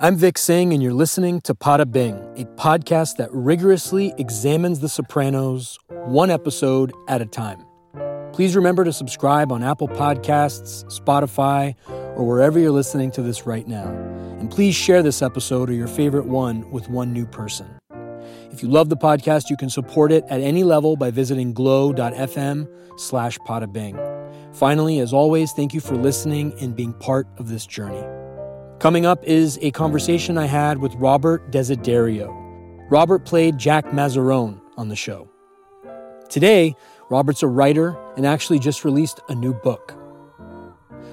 I'm Vik Singh, and you're listening to Poda Bing, a podcast that rigorously examines The Sopranos one episode at a time. Please remember to subscribe on Apple Podcasts, Spotify, or wherever you're listening to this right now. And please share this episode or your favorite one with one new person. If you love the podcast, you can support it at any level by visiting glow.fm slash. Finally, as always, thank you for listening and being part of this journey. Coming up is a conversation I had with Robert Desiderio. Robert played Jack Massarone on the show. Today, Robert's a writer and actually just released a new book.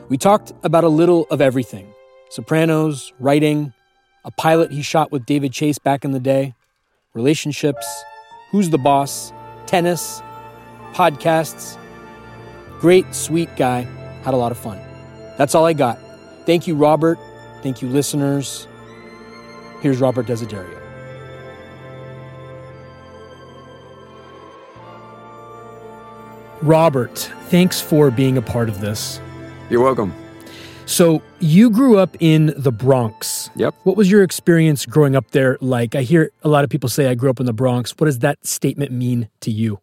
We talked about a little of everything Sopranos, writing, a pilot he shot with David Chase back in the day, relationships, who's the boss, tennis, podcasts. Great, sweet guy. Had a lot of fun. That's all I got. Thank you, Robert. Thank you, listeners. Here's Robert Desiderio. Robert, thanks for being a part of this. You're welcome. So, you grew up in the Bronx. Yep. What was your experience growing up there like? I hear a lot of people say I grew up in the Bronx. What does that statement mean to you?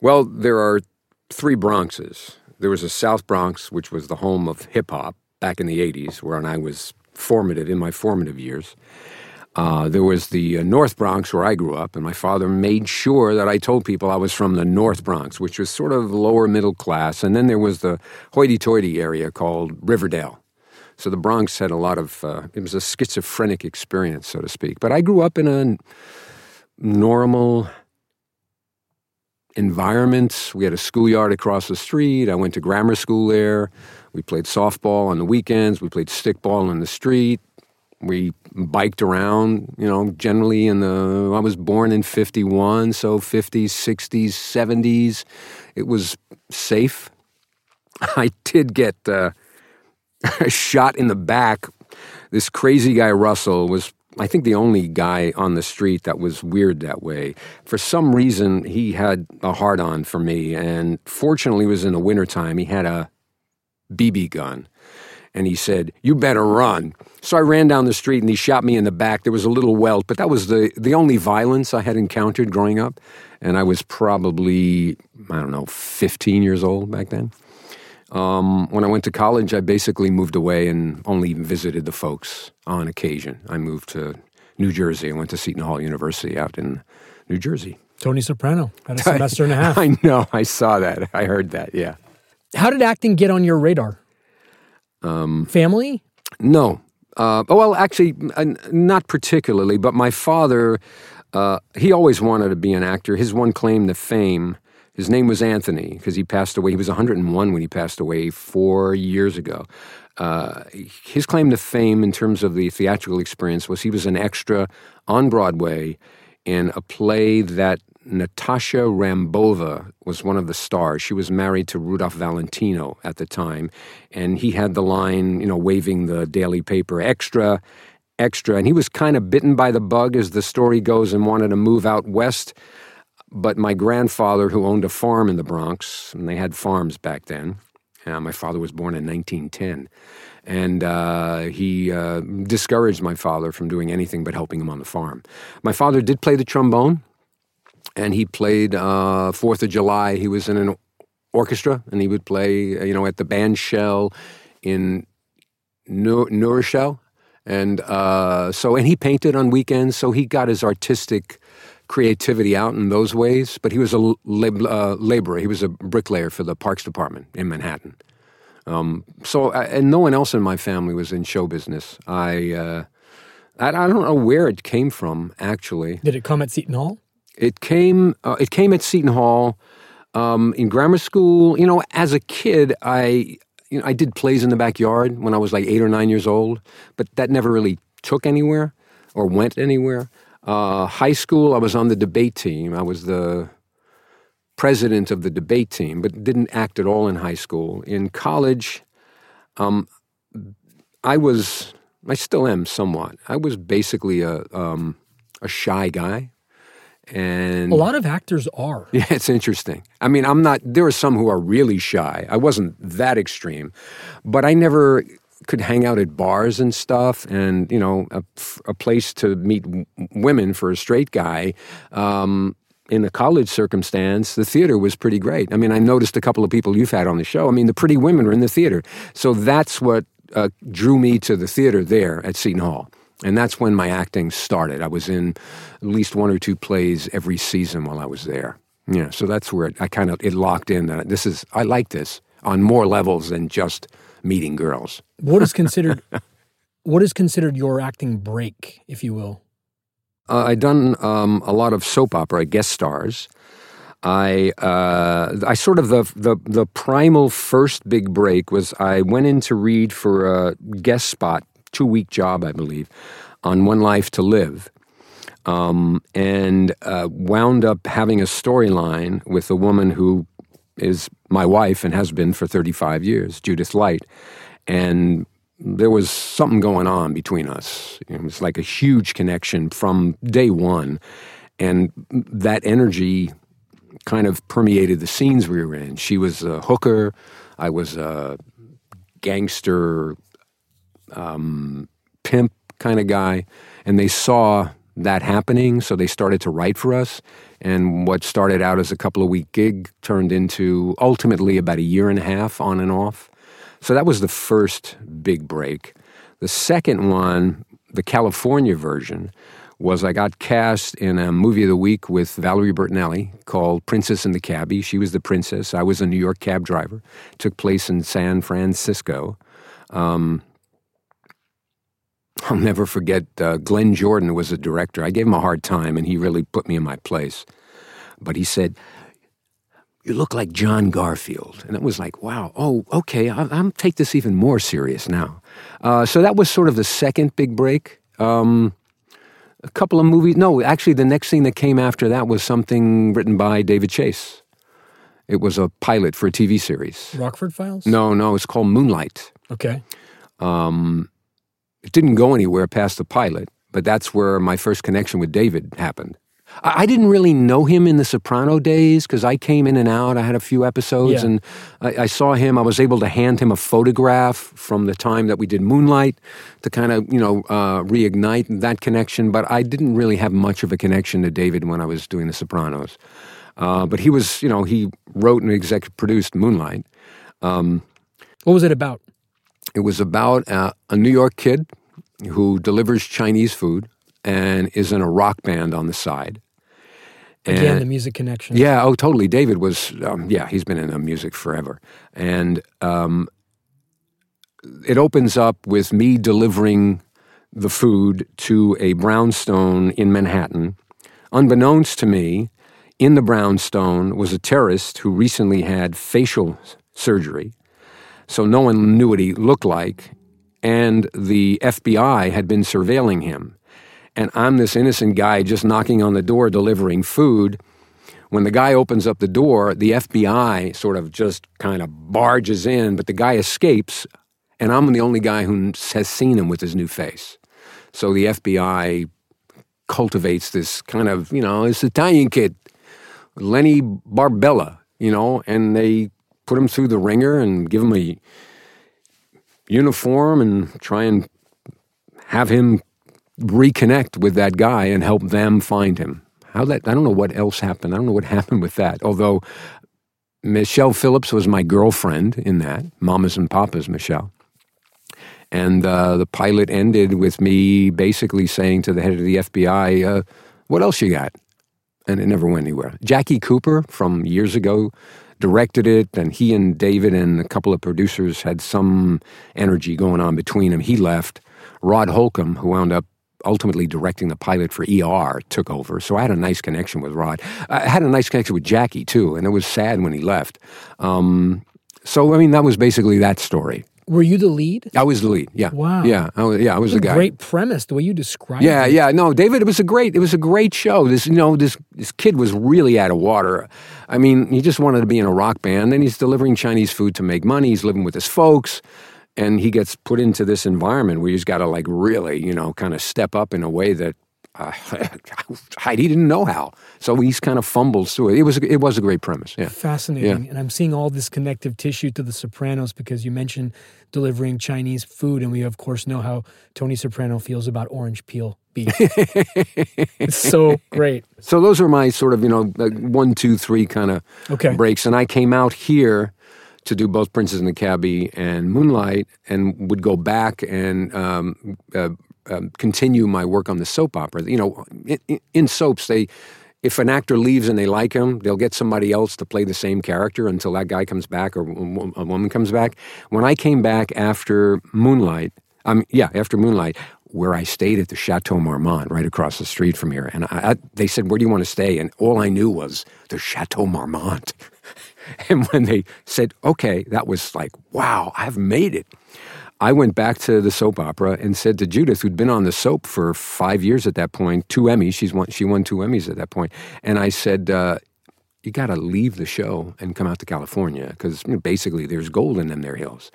Well, there are three Bronxes. There was a South Bronx, which was the home of hip hop back in the 80s, where I was formative, in my formative years. Uh, there was the uh, North Bronx where I grew up, and my father made sure that I told people I was from the North Bronx, which was sort of lower middle class. And then there was the hoity toity area called Riverdale. So the Bronx had a lot of, uh, it was a schizophrenic experience, so to speak. But I grew up in a normal environment. We had a schoolyard across the street. I went to grammar school there. We played softball on the weekends. We played stickball in the street we biked around, you know, generally in the, I was born in 51, so 50s, 60s, 70s. It was safe. I did get uh, shot in the back. This crazy guy, Russell, was, I think, the only guy on the street that was weird that way. For some reason, he had a hard on for me, and fortunately, it was in the wintertime. He had a BB gun and he said, "You better run." So I ran down the street and he shot me in the back. There was a little welt, but that was the the only violence I had encountered growing up, and I was probably I don't know 15 years old back then. Um, when I went to college, I basically moved away and only visited the folks on occasion. I moved to New Jersey. I went to Seton Hall University out in New Jersey. Tony Soprano had a semester and a half. I know. I saw that. I heard that. Yeah. How did acting get on your radar? Um, Family? No. Uh, well, actually, not particularly, but my father, uh, he always wanted to be an actor. His one claim to fame, his name was Anthony, because he passed away. He was 101 when he passed away four years ago. Uh, his claim to fame in terms of the theatrical experience was he was an extra on Broadway in a play that Natasha Rambova was one of the stars. She was married to Rudolph Valentino at the time, and he had the line, you know, waving the daily paper, extra, extra. And he was kind of bitten by the bug, as the story goes, and wanted to move out west. But my grandfather, who owned a farm in the Bronx, and they had farms back then, uh, my father was born in 1910. And uh, he uh, discouraged my father from doing anything but helping him on the farm. My father did play the trombone and he played uh, Fourth of July. He was in an orchestra, and he would play, uh, you know, at the bandshell in New and so and he painted on weekends. So he got his artistic creativity out in those ways. But he was a lab, uh, laborer. He was a bricklayer for the Parks Department in Manhattan. Um, so uh, and no one else in my family was in show business. I. Uh, I, I don't know where it came from, actually. Did it come at Seton Hall? It came. Uh, it came at Seton Hall um, in grammar school. You know, as a kid, I you know I did plays in the backyard when I was like eight or nine years old, but that never really took anywhere or went anywhere. Uh, high school, I was on the debate team. I was the president of the debate team, but didn't act at all in high school. In college, um, I was. I still am somewhat. I was basically a um, a shy guy. And a lot of actors are. Yeah, it's interesting. I mean, I'm not, there are some who are really shy. I wasn't that extreme, but I never, could hang out at bars and stuff, and you know, a, a place to meet w- women for a straight guy. Um, in the college circumstance, the theater was pretty great. I mean, I noticed a couple of people you've had on the show. I mean, the pretty women were in the theater. So that's what uh, drew me to the theater there at Seton Hall. And that's when my acting started. I was in at least one or two plays every season while I was there. Yeah, so that's where it, I kind of it locked in that this is I like this on more levels than just meeting girls. What is considered what is considered your acting break, if you will? Uh, I'd done um, a lot of soap opera guest stars. I uh, I sort of the, the the primal first big break was I went in to read for a guest spot, two week job I believe, on One Life to Live, um, and uh, wound up having a storyline with a woman who is my wife and has been for 35 years, Judith Light, and there was something going on between us. It was like a huge connection from day one. And that energy kind of permeated the scenes we were in. She was a hooker, I was a gangster, um, pimp kind of guy. And they saw that happening, so they started to write for us. And what started out as a couple of week gig turned into ultimately about a year and a half on and off. So that was the first big break. The second one, the California version, was I got cast in a movie of the week with Valerie Bertinelli called Princess and the Cabbie. She was the princess. I was a New York cab driver. It took place in San Francisco. Um, I'll never forget uh, Glenn Jordan was a director. I gave him a hard time, and he really put me in my place. But he said, you look like John Garfield. And it was like, wow, oh, okay, I, am take this even more serious now. Uh, so that was sort of the second big break. Um, a couple of movies. No, actually, the next thing that came after that was something written by David Chase. It was a pilot for a TV series. Rockford Files? No, no, it's called Moonlight. Okay. Um, it didn't go anywhere past the pilot, but that's where my first connection with David happened. I didn't really know him in the Soprano days because I came in and out. I had a few episodes, yeah. and I, I, saw him. I was able to hand him a photograph from the time that we did Moonlight to kind of you know uh, reignite that connection. But I didn't really have much of a connection to David when I was doing The Sopranos. Uh, but he was, you know, he wrote and executive produced Moonlight. Um, what was it about? It was about uh, a New York kid who delivers Chinese food and is in a rock band on the side. And, Again, the music connection. Yeah, oh, totally. David was, um, yeah, he's been in the music forever. And um, it opens up with me delivering the food to a brownstone in Manhattan. Unbeknownst to me, in the brownstone was a terrorist who recently had facial surgery. So no one knew what he looked like. And the FBI had been surveilling him and I'm this innocent guy just knocking on the door delivering food. When the guy opens up the door, the FBI sort of just kind of barges in, but the guy escapes, and I'm the only guy who has seen him with his new face. So the FBI cultivates this kind of, you know, this Italian kid, Lenny Barbella, you know, and they put him through the ringer and give him a uniform and try and have him reconnect with that guy and help them find him. How that I don't know what else happened. I don't know what happened with that. Although Michelle Phillips was my girlfriend in that, Mamas and Papas Michelle. And uh, the pilot ended with me basically saying to the head of the FBI, uh, "What else you got?" And it never went anywhere. Jackie Cooper from years ago directed it, and he and David and a couple of producers had some energy going on between them. He left. Rod Holcomb, who wound up ultimately directing the pilot for ER, took over. So I had a nice connection with Rod. I had a nice connection with Jackie too, and it was sad when he left. Um, so I mean, that was basically that story. Were you the lead? I was the lead. Yeah. Wow. Yeah. I was, yeah. I was the guy. Great premise. The way you described. Yeah. it. Yeah. No, David. It was a great. It was a great show. This, you know, this this kid was really out of water. I mean, he just wanted to be in a rock band. Then he's delivering Chinese food to make money. He's living with his folks and he gets put into this environment where he's got to like really, you know, kind of step up in a way that uh, Heidi didn't know how, so he's kind of fumbled through it. It was it was a great premise. Yeah, fascinating. Yeah. And I'm seeing all this connective tissue to The Sopranos because you mentioned delivering Chinese food, and we of course know how Tony Soprano feels about orange peel beef. it's so great. So those are my sort of you know like one, two, three kind of okay. breaks, and I came out here to do both Princess and the Cabbie and Moonlight, and would go back and um, uh, um, continue my work on the soap opera. You know, in, in, soaps, they if an actor leaves and they like him, they'll get somebody else to play the same character until that guy comes back or a woman comes back. When I came back after Moonlight, um, yeah, after Moonlight, where I stayed at the Chateau Marmont, right across the street from here, and I, I, they said, "Where do you want to stay?" And all I knew was the Chateau Marmont. and when they said, "Okay," that was like, "Wow, I've made it." I went back to the soap opera and said to Judith, who'd been on the soap for five years at that point, two Emmys. She's won, she won two Emmys at that point, and I said, uh, "You got to leave the show and come out to California because you know, basically there's gold in them there hills."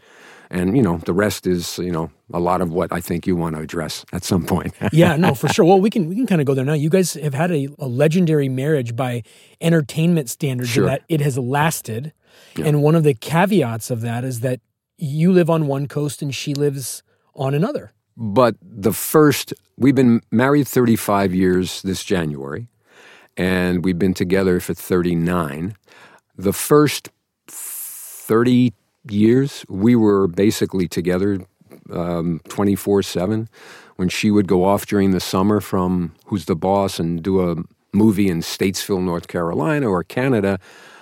And you know the rest is you know a lot of what I think you want to address at some point. yeah, no, for sure. Well, we can we can kind of go there now. You guys have had a, a legendary marriage by entertainment standards, sure. that it has lasted. Yeah. And one of the caveats of that is that you live on one coast and she lives on another. But the first, we've been married 35 years this January, and we've been together for 39. The first 30 years, we were basically together um, 24 7. When she would go off during the summer from Who's the Boss and do a movie in Statesville, North Carolina or Canada,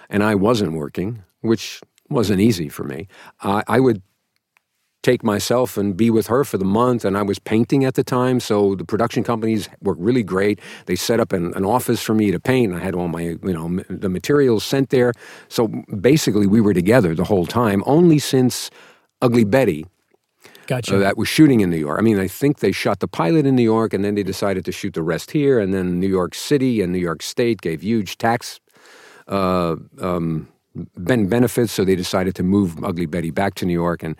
and I wasn't working, which wasn't easy for me. Uh, I would take myself and be with her for the month. And I was painting at the time, so the production companies were really great. They set up an, an office for me to paint. I had all my, you know, the materials sent there. So basically, we were together the whole time. Only since Ugly Betty. Gotcha. Uh, that was shooting in New York. I mean, I think they shot the pilot in New York, and then they decided to shoot the rest here. And then New York City and New York State gave huge tax uh, um, benefits, so they decided to move Ugly Betty back to New York, and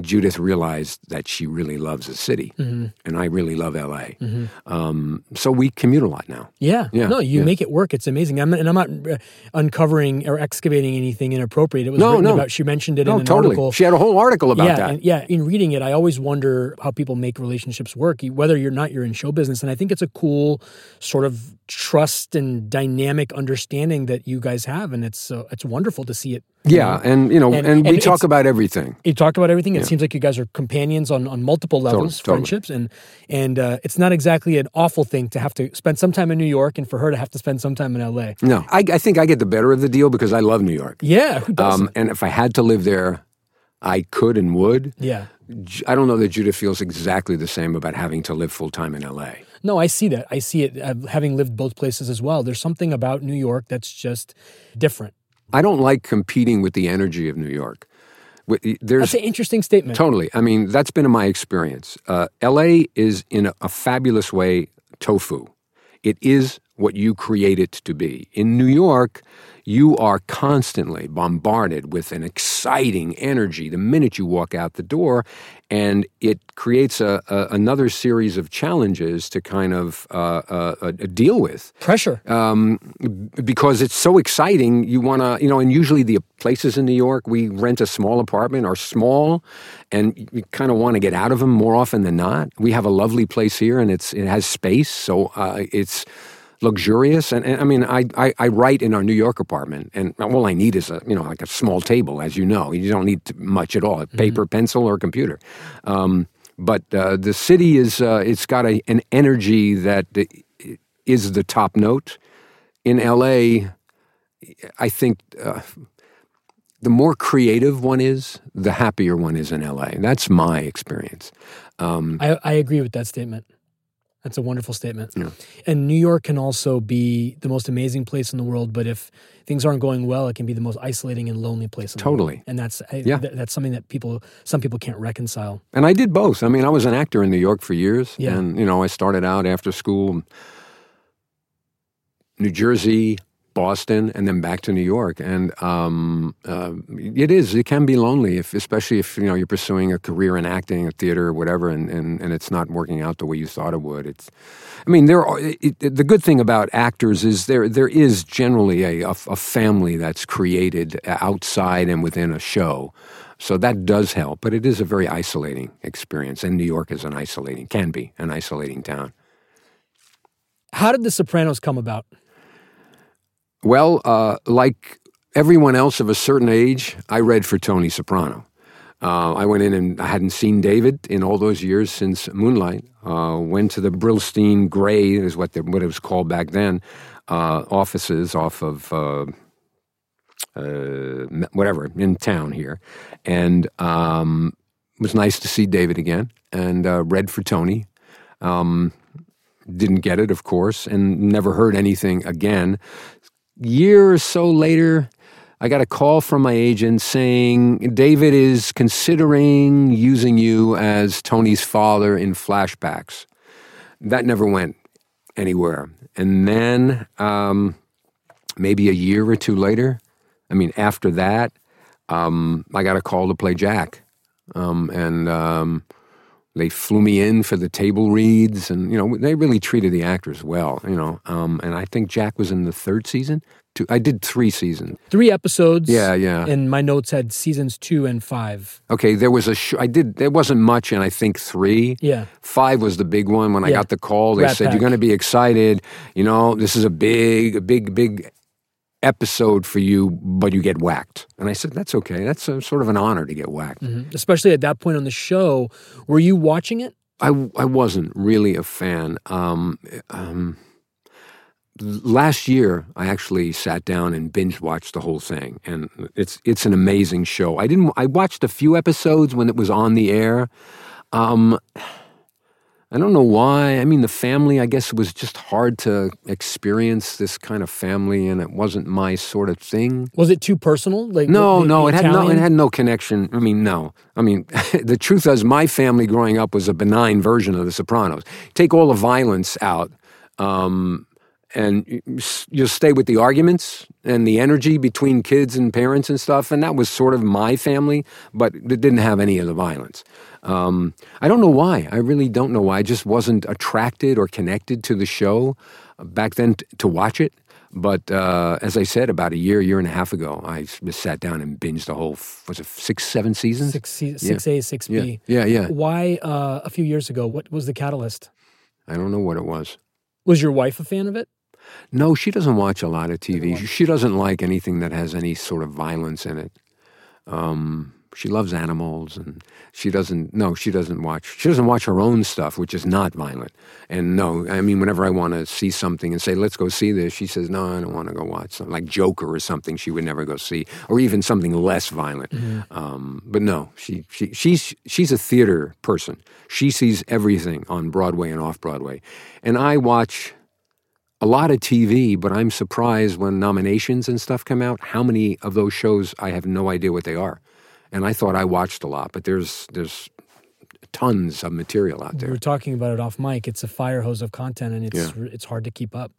Judith realized that she really loves the city, mm-hmm. and I really love LA. Mm-hmm. Um, so we commute a lot now. Yeah, yeah. No, you yeah. make it work. It's amazing. I'm, and I'm not uh, uncovering or excavating anything inappropriate. It was no, no. about. She mentioned it no, in an totally. article. She had a whole article about yeah, that. And, yeah, in reading it, I always wonder how people make relationships work, whether you're not you're in show business, and I think it's a cool sort of trust and dynamic understanding that you guys have, and it's uh, it's wonderful to see it. Yeah, and you know, and, and, and we talk about everything. You talk about everything. It seems like you guys are companions on, on multiple levels, totally, friendships, and and uh, it's not exactly an awful thing to have to spend some time in New York, and for her to have to spend some time in L.A. No, I, I think I get the better of the deal because I love New York. Yeah, who doesn't? Um, and if I had to live there, I could and would. Yeah. I don't know that Judith feels exactly the same about having to live full time in LA. No, I see that. I see it uh, having lived both places as well. There's something about New York that's just different. I don't like competing with the energy of New York. There's, that's an interesting statement. Totally. I mean, that's been my experience. Uh, LA is, in a, a fabulous way, tofu. It is what you create it to be. In New York, you are constantly bombarded with an exciting energy the minute you walk out the door, and it creates a, a another series of challenges to kind of uh, uh, uh, deal with pressure. Um, because it's so exciting, you want to, you know, and usually the places in New York, we rent a small apartment, are small, and you kind of want to get out of them more often than not. We have a lovely place here, and it's it has space, so uh, it's luxurious. And, and I mean, I, I, I, write in our New York apartment, and all I need is a you know like a small table, as you know. You don't need much at all: mm-hmm. paper, pencil, or computer. Um, but uh, the city is uh, it's got a, an energy that is the top note. In LA, I think. Uh, the more creative one is, the happier one is in LA. That's my experience. Um, I, I agree with that statement. That's a wonderful statement. Yeah. And New York can also be the most amazing place in the world, but if things aren't going well, it can be the most isolating and lonely place. In the world. Totally. And that's yeah. Th- that's something that people some people can't reconcile. And I did both. I mean, I was an actor in New York for years, yeah. and you know, I started out after school, New Jersey, Boston, and then back to New York. And um, uh, it is, it can be lonely, if, especially if you know you're pursuing a career in acting, or theater, or whatever, and, and, and it's not working out the way you thought it would. It's, I mean, there are, it, it, the good thing about actors is there there is generally a, a, a family that's created outside and within a show. So that does help, but it is a very isolating experience, and New York is an isolating, can be an isolating town. How did The Sopranos come about? Well, uh, like everyone else of a certain age, I read for Tony Soprano. Uh, I went in and I hadn't seen David in all those years since Moonlight. Uh, went to the Brillstein Grey, is what, the, what it was called back then, uh, offices off of uh, uh, whatever in town here, and um, it was nice to see David again. And read for Tony. Um, didn't get it, of course, and never heard anything again. Year or so later, I got a call from my agent saying David is considering using you as Tony's father in flashbacks. That never went anywhere. And then um, maybe a year or two later, I mean, after that, um, I got a call to play Jack. Um, and um, they flew me in for the table reads, and you know they really treated the actors well. You know, um, and I think Jack was in the third season. Two, I did three seasons, three episodes. Yeah, yeah. And my notes had seasons two and five. Okay, there was a sh- I did. There wasn't much, and I think three. Yeah, five was the big one. When I got the call, they Rat said Pack. you're going to be excited. You know, this is a big, a big, big episode for you, but you get whacked. And I said, that's okay. That's a, sort of an honor to get whacked. Mhm. especially at that point on the show. Were you watching it? I, I wasn't really a fan. Um, um, last year, I actually sat down and binge watched the whole thing, and it's it's an amazing show. I didn't. I watched a few episodes when it was on the air. Um, I don't know why. I mean, the family. I guess it was just hard to experience this kind of family, and it wasn't my sort of thing. Was it too personal? Like No, the- no, the it had no, it had no connection. I mean, no. I mean, the truth is, my family growing up was a benign version of The Sopranos. Take all the violence out, um, and you- you'll stay with the arguments and the energy between kids and parents and stuff. And that was sort of my family, but it didn't have any of the violence. Um, I don't know why. I really don't know why. I just wasn't attracted or connected to the show back then t- to watch it. But uh, as I said, about a year, year and a half ago, I just sat down and binged the whole, was it six, seven seasons? six se- six A six yeah, B. yeah, yeah. Why uh, a few years ago? What was the catalyst? I don't know what it was. Was your wife a fan of it? No, she doesn't watch a lot of TV. She doesn't like anything that has any sort of violence in it. Um, she loves animals, and she doesn't. No, she doesn't watch. She doesn't watch her own stuff, which is not violent. And no, I mean, whenever I want to see something and say, "Let's go see this," she says, "No, I don't want to go watch something like Joker or something." She would never go see, or even something less violent. Um, but no, she she she's she's a theater person. She sees everything on Broadway and off Broadway, and I watch a lot of TV, but I'm surprised when nominations and stuff come out, how many of those shows I have no idea what they are. And I thought I watched a lot, but there's there's tons of material out there. We were talking about it off mic. It's a fire hose of content, and it's Yeah. it's hard to keep up.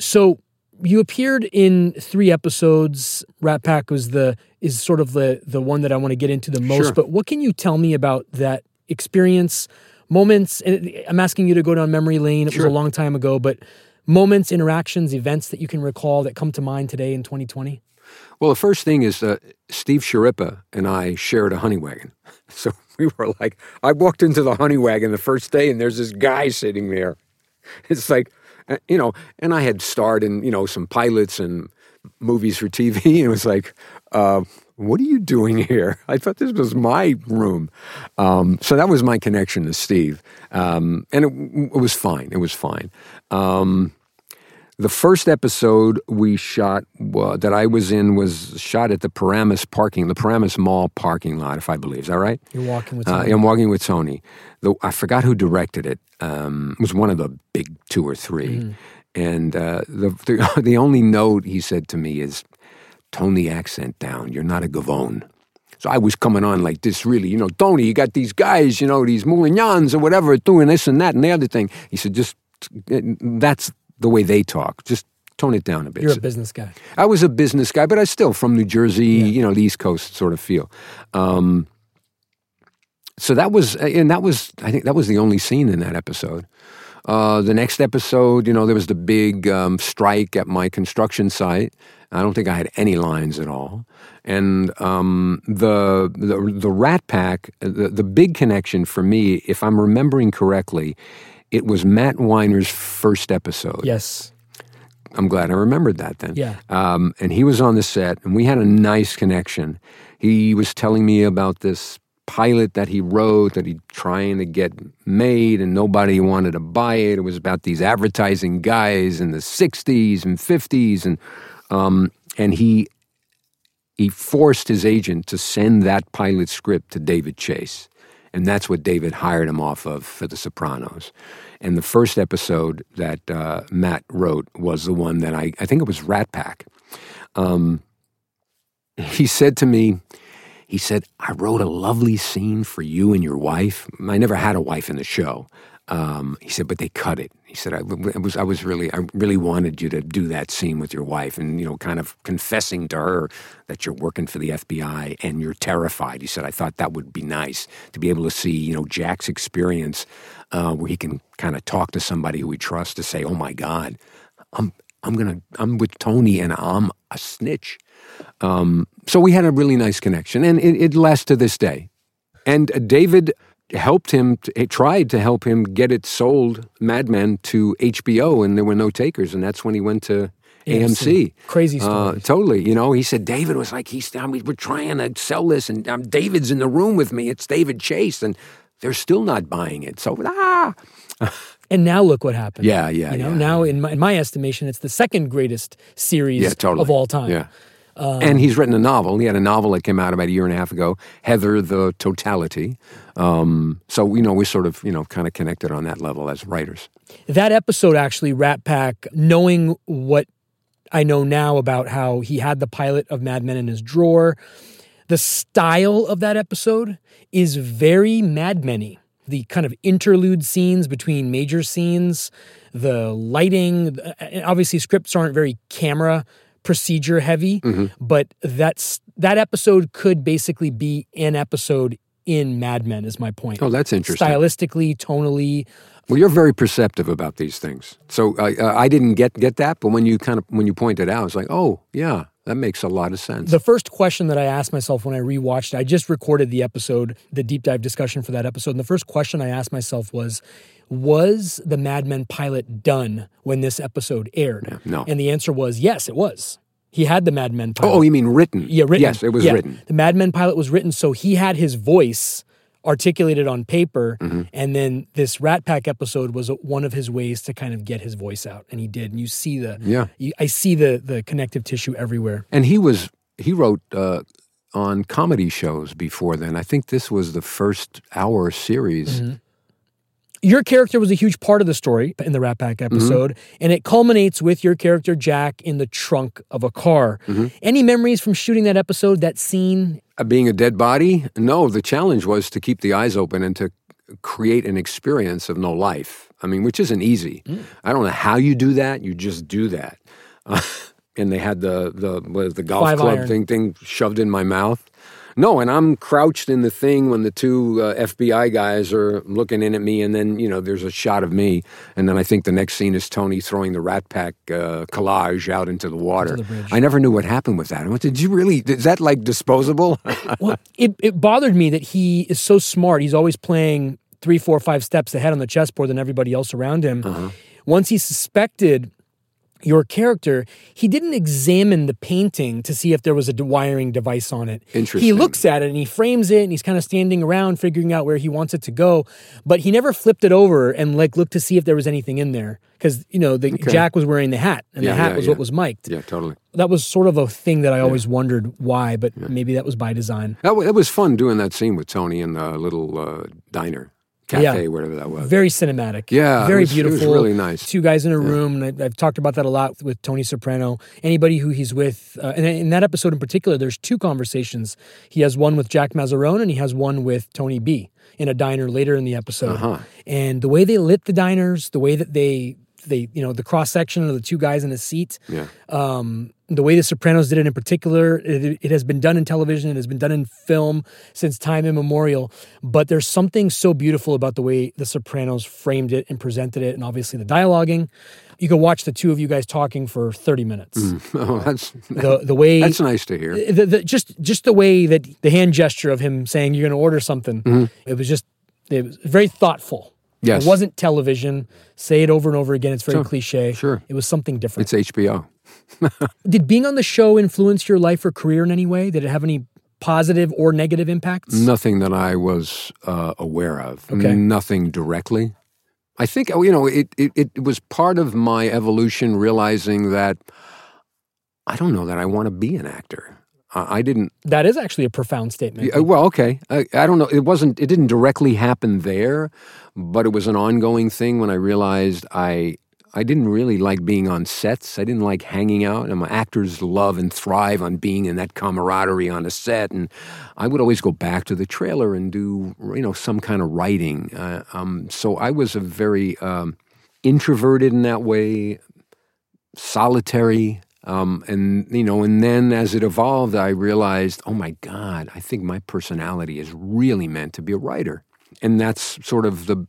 So you appeared in three episodes. Rat Pack was the is sort of the the one that I want to get into the most. Sure. But what can you tell me about that experience? Moments. And I'm asking you to go down memory lane. It Sure. was a long time ago, but moments, interactions, events that you can recall that come to mind today in 2020. Well, the first thing is uh, Steve Schirripa and I shared a honey wagon. So we were like, I walked into the honey wagon the first day, and there's this guy sitting there. It's like, uh, you know, and I had starred in, you know, some pilots and movies for TV, and it was like, uh, what are you doing here? I thought this was my room. Um, so that was my connection to Steve. Um, and it, it was fine. It was fine. Um, the first episode we shot uh, that I was in was shot at the Paramus parking, the Paramus Mall parking lot, if I believe. Is that right? You're walking with Uh. I'm walking with Tony. The, I forgot who directed it. Um, it was one of the big two or 3 And uh, the, the the only note he said to me is, "Tone the accent down. You're not a Gavone." So I was coming on like this, really, you know, Tony, you got these guys, you know, these Moulignans or whatever, doing this and that and the other thing. He said, just that's the way they talk. Just tone it down a bit. You're a business guy. I was a business guy, but I still from New Jersey, you know, the East Coast sort of feel. Um, so that was, and that was, I think that was the only scene in that episode. Uh, the next episode, you know, there was the big um, strike at my construction site. I don't think I had any lines at all. And um, the, the the Rat Pack, the, the big connection for me, if I'm remembering correctly, it was Matt Weiner's first episode. Yes. I'm glad I remembered that then. Yeah. Um, and he was on the set, and we had a nice connection. He was telling me about this pilot that he wrote that he trying to get made, and nobody wanted to buy it. It was about these advertising guys in the '60s and '50s, and um, and he he forced his agent to send that pilot script to David Chase. And that's what David hired him off of for The Sopranos. And the first episode that uh, Matt wrote was the one that I, I think it was Rat Pack. Um, he said to me, he said, I wrote a lovely scene for you and your wife. I never had a wife in the show. Um, he said, but they cut it. He said, I, was, I was really, I really wanted you to do that scene with your wife and, you know, kind of confessing to her that you're working for the FBI and you're terrified. He said, I thought that would be nice to be able to see, you know, Jack's experience uh, where he can kind of talk to somebody who he trusts to say, oh my God, I'm, I'm to, I'm with Tony and I'm a snitch. Um, so we had a really nice connection and it, it lasts to this day. And uh, David helped him, to, tried to help him get it sold, Mad Men, to HBO, and there were no takers, and that's when he went to AMC. Crazy Uh, story. totally. You know, he said David was like, he's, I mean, we're trying to sell this, and um, David's in the room with me. It's David Chase, and they're still not buying it. So, ah. and now look what happened. Yeah, yeah, You know, yeah. now in my, in my estimation, it's the second greatest series Yeah, totally. of all time. Yeah. And he's written a novel. He had a novel that came out about a year and a half ago, Heather the Totality. Um, so, you know, we're sort of, you know, kind of connected on that level as writers. That episode, actually, Rat Pack, knowing what I know now about how he had the pilot of Mad Men in his drawer, the style of that episode is very Mad Men The kind of interlude scenes between major scenes, the lighting, obviously, scripts aren't very camera procedure heavy, but that's that episode could basically be an episode in Mad Men, is my point. Oh, that's interesting. Stylistically, tonally, Well, you're very perceptive about these things. So uh, uh, I didn't get get that, but when you kind of when you pointed out, I was like, oh yeah, that makes a lot of sense. The first question that I asked myself when I rewatched I just recorded the episode, the deep dive discussion for that episode. And the first question I asked myself was, was the Mad Men pilot done when this episode aired? no. And the answer was yes, it was. He had the Mad Men pilot. oh, you mean written? yeah, written. Yes, it was Yeah. written. The Mad Men pilot was written, so he had his voice articulated on paper. Mm-hmm. And then this Rat Pack episode was one of his ways to kind of get his voice out. And he did. And you see the, Yeah. you, I see the, the connective tissue everywhere. And he was he wrote uh, on comedy shows before then. I think this was the first hour series. Mm-hmm. Your character was a huge part of the story in the Rat Pack episode, and it culminates with your character Jack in the trunk of a car. Any memories from shooting that episode, that scene? Uh, being a dead body, no. The challenge was to keep the eyes open and to create an experience of no life. I mean, which isn't easy. Mm. I don't know how you do that. You just do that. Uh, and they had the the what is the golf Five club iron. thing thing shoved in my mouth. No, and I'm crouched in the thing when the two uh, FBI guys are looking in at me, and then you know there's a shot of me, and then I think the next scene is Tony throwing the Rat Pack uh, collage out into the water. the. I never knew what happened with that. I went, did you really? Is that like disposable? Well, it, it bothered me that he is so smart. He's always playing three, four, five steps ahead on the chessboard than everybody else around him. Once he suspected your character, he didn't examine the painting to see if there was a wiring device on it. Interesting. He looks at it and he frames it and he's kind of standing around figuring out where he wants it to go, but he never flipped it over and like looked to see if there was anything in there because you know the Jack was wearing the hat and Yeah, the hat yeah, was yeah. what was mic'd. yeah, totally. That was sort of a thing that I always wondered why, but maybe that was by design. That, wa- that was fun doing that scene with Tony in the little uh, diner, cafe, Yeah. whatever that was. Very cinematic. Yeah, it Very was- it was beautiful. really nice. Two guys in a room, and I, I've talked about that a lot with Tony Soprano. Anybody who he's with, uh, and in that episode in particular, there's two conversations. He has one with Jack Massarone, and he has one with Tony B in a diner later in the episode. Uh-huh. And the way they lit the diners, the way that they they you know the cross section of the two guys in a seat. Yeah. Um, the way The Sopranos did it in particular, it, it has been done in television, it has been done in film since time immemorial. But there's something so beautiful about the way The Sopranos framed it and presented it, and obviously the dialoguing. You could watch the two of you guys talking for 30 minutes. Oh, that's The the way that's nice to hear. the, the, just just the way that the hand gesture of him saying you're going to order something, it was just it was very thoughtful. Yes. It wasn't television. Say it over and over again. It's very Sure, cliche. sure. It was something different. It's HBO. Did being on the show influence your life or career in any way? Did it have any positive or negative impacts? Nothing that I was uh, aware of. Okay. Nothing directly. I think oh, you know it, it. It was part of my evolution, realizing that I don't know that I want to be an actor. I didn't. That is actually a profound statement. Uh, Well, okay. I, I don't know. It wasn't. It didn't directly happen there, but it was an ongoing thing when I realized I I didn't really like being on sets. I didn't like hanging out. And my actors love and thrive on being in that camaraderie on a set. And I would always go back to the trailer and do you know some kind of writing. Uh, um, so I was a very um, introverted in that way, solitary. Um, and you know, and then as it evolved, I realized, oh my God, I think my personality is really meant to be a writer, and that's sort of the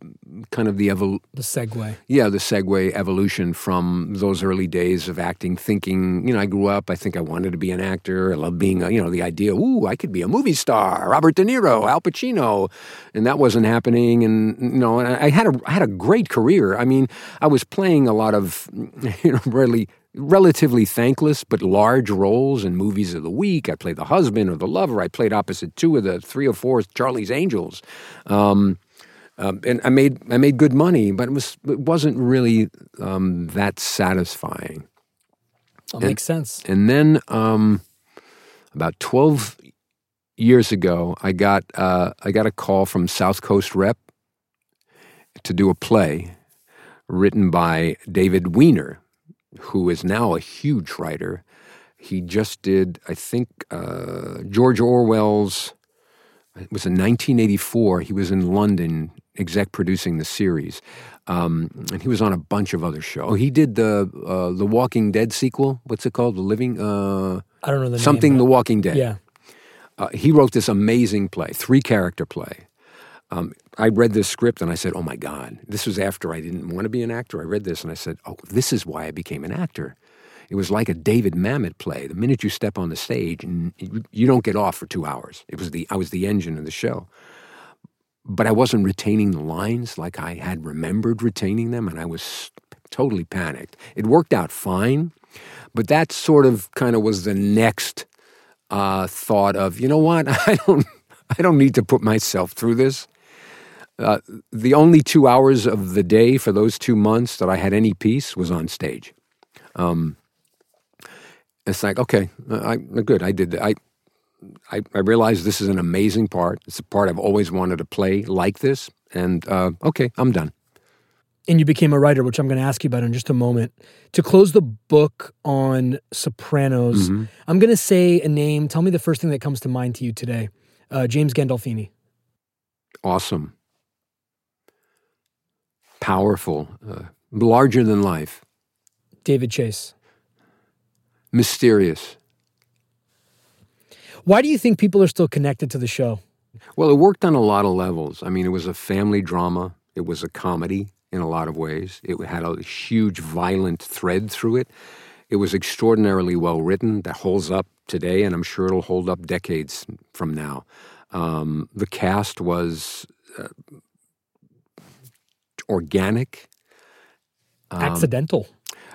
kind of the evol- the segue. yeah, the segue evolution from those early days of acting, thinking, you know, I grew up, I think I wanted to be an actor. I love being, a, you know, the idea, ooh, I could be a movie star, Robert De Niro, Al Pacino. And that wasn't happening. And, you know, and I had a, I had a great career. I mean, I was playing a lot of, you know, really relatively thankless but large roles in movies of the week. I played the husband or the lover. I played opposite two of the three or four Charlie's Angels. Um, um, and I made I made good money, but it was it wasn't really um, that satisfying. That makes sense. And then um, about twelve years ago, I got uh, I got a call from South Coast Rep to do a play written by David Weiner, who is now a huge writer. He just did, I think, uh, George Orwell's. It was in 1984. He was in London, exec producing the series, um, and he was on a bunch of other shows. Oh, he did the uh, the Walking Dead sequel. What's it called? The Living uh, I don't know the name something. name. The Walking Dead. Yeah. Uh, he wrote this amazing play, three character play. Um, I read this script and I said, "Oh my God!" This was after I didn't want to be an actor. I read this and I said, "Oh, this is why I became an actor." It was like a David Mamet play. The minute you step on the stage, you don't get off for two hours. It was the I was the engine of the show, but I wasn't retaining the lines like I had remembered retaining them, and I was totally panicked. It worked out fine, but that sort of kind of was the next uh, thought of, you know what, I don't, I don't need to put myself through this. Uh, the only two hours of the day for those two months that I had any peace was on stage. Um, it's like, okay, I, I good. I did. I, I, I realized this is an amazing part. It's a part I've always wanted to play like this, and uh, okay, I'm done. and you became a writer, which I'm going to ask you about in just a moment. To close the book on Sopranos, Mm-hmm. I'm going to say a name. Tell me the first thing that comes to mind to you today. Uh, James Gandolfini. Awesome, powerful, uh, larger than life, David Chase. mysterious. Why do you think people are still connected to the show? Well, it worked on a lot of levels. I mean, it was a family drama. It was a comedy in a lot of ways. It had a huge violent thread through it. It was extraordinarily well written. That holds up today, and I'm sure it'll hold up decades from now. Um, the cast was uh, organic. Um, Accidental.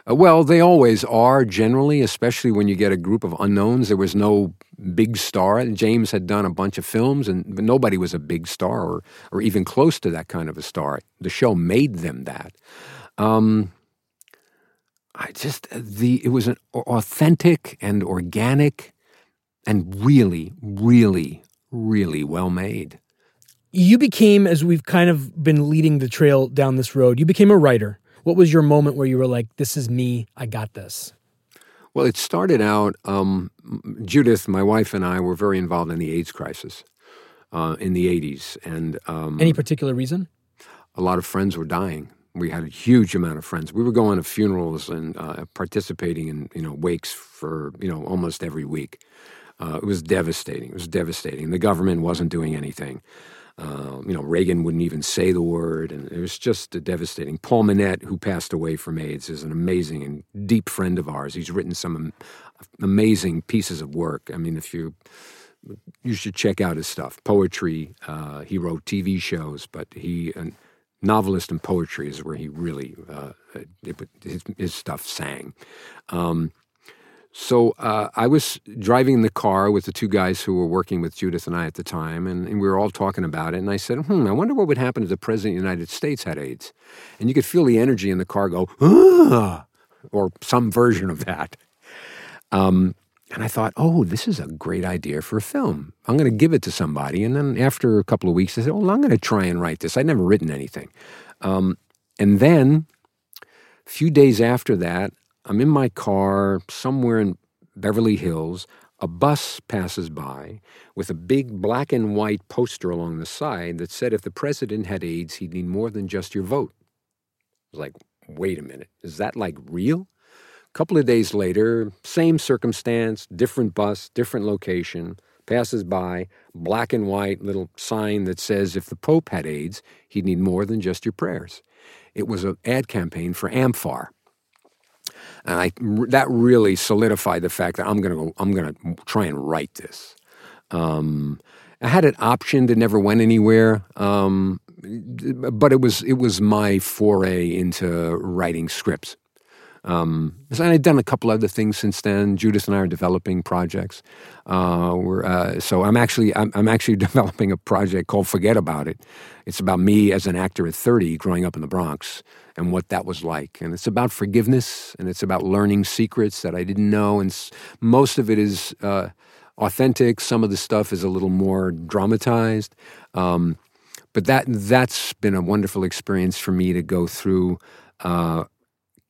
Uh, well, they always are generally, especially when you get a group of unknowns. There was no big star. James had done a bunch of films, and but nobody was a big star or, or even close to that kind of a star. The show made them that. Um, I just the it was an authentic and organic, and really, really, really well made. You became, as we've kind of been leading the trail down this road, you became a writer. What was your moment where you were like, this is me, I got this? Well, it started out. Um, Judith, my wife, and I were very involved in the AIDS crisis uh, in the '80s, and um, Any particular reason? a lot of friends were dying. We had a huge amount of friends. We were going to funerals and uh, participating in you know wakes for you know almost every week. Uh, it was devastating. It was devastating. The government wasn't doing anything. Uh, you know, Reagan wouldn't even say the word, and it was just a devastating. Paul Monette, who passed away from AIDS, is an amazing and deep friend of ours. He's written some amazing pieces of work. I mean, if you you should check out his stuff. Poetry. Uh, he wrote TV shows, but he a novelist and poetry is where he really uh, it, his, his, stuff sang. Um, so uh, I was driving in the car with the two guys who were working with Judith and I at the time, and, and, we were all talking about it. And I said, "Hmm, I wonder what would happen if the president of the United States had AIDS." And you could feel the energy in the car go, ah, or some version of that. Um, and I thought, oh, this is a great idea for a film. I'm going to give it to somebody. And then after a couple of weeks, I said, well, I'm going to try and write this. I'd never written anything. Um, and then a few days after that, I'm in my car somewhere in Beverly Hills. A bus passes by with a big black and white poster along the side that said if the president had AIDS, he'd need more than just your vote. I was like, wait a minute, is that like real? A couple of days later, same circumstance, different bus, different location, passes by, black and white little sign that says if the Pope had AIDS, he'd need more than just your prayers. It was an ad campaign for amfAR. And I, that really solidified the fact that I'm to go, I'm to try and write this. Um, I had an option that never went anywhere, um, but it was it was my foray into writing scripts. Um, and I've done a couple other things since then. Judith and I are developing projects. Uh, uh, so I'm actually I'm, I'm, actually developing a project called Forget About It. It's about me as an actor at 30, growing up in the Bronx, and what that was like. And it's about forgiveness, and it's about learning secrets that I didn't know. And most of it is uh, authentic. Some of the stuff is a little more dramatized. Um, but that that's been a wonderful experience for me to go through uh,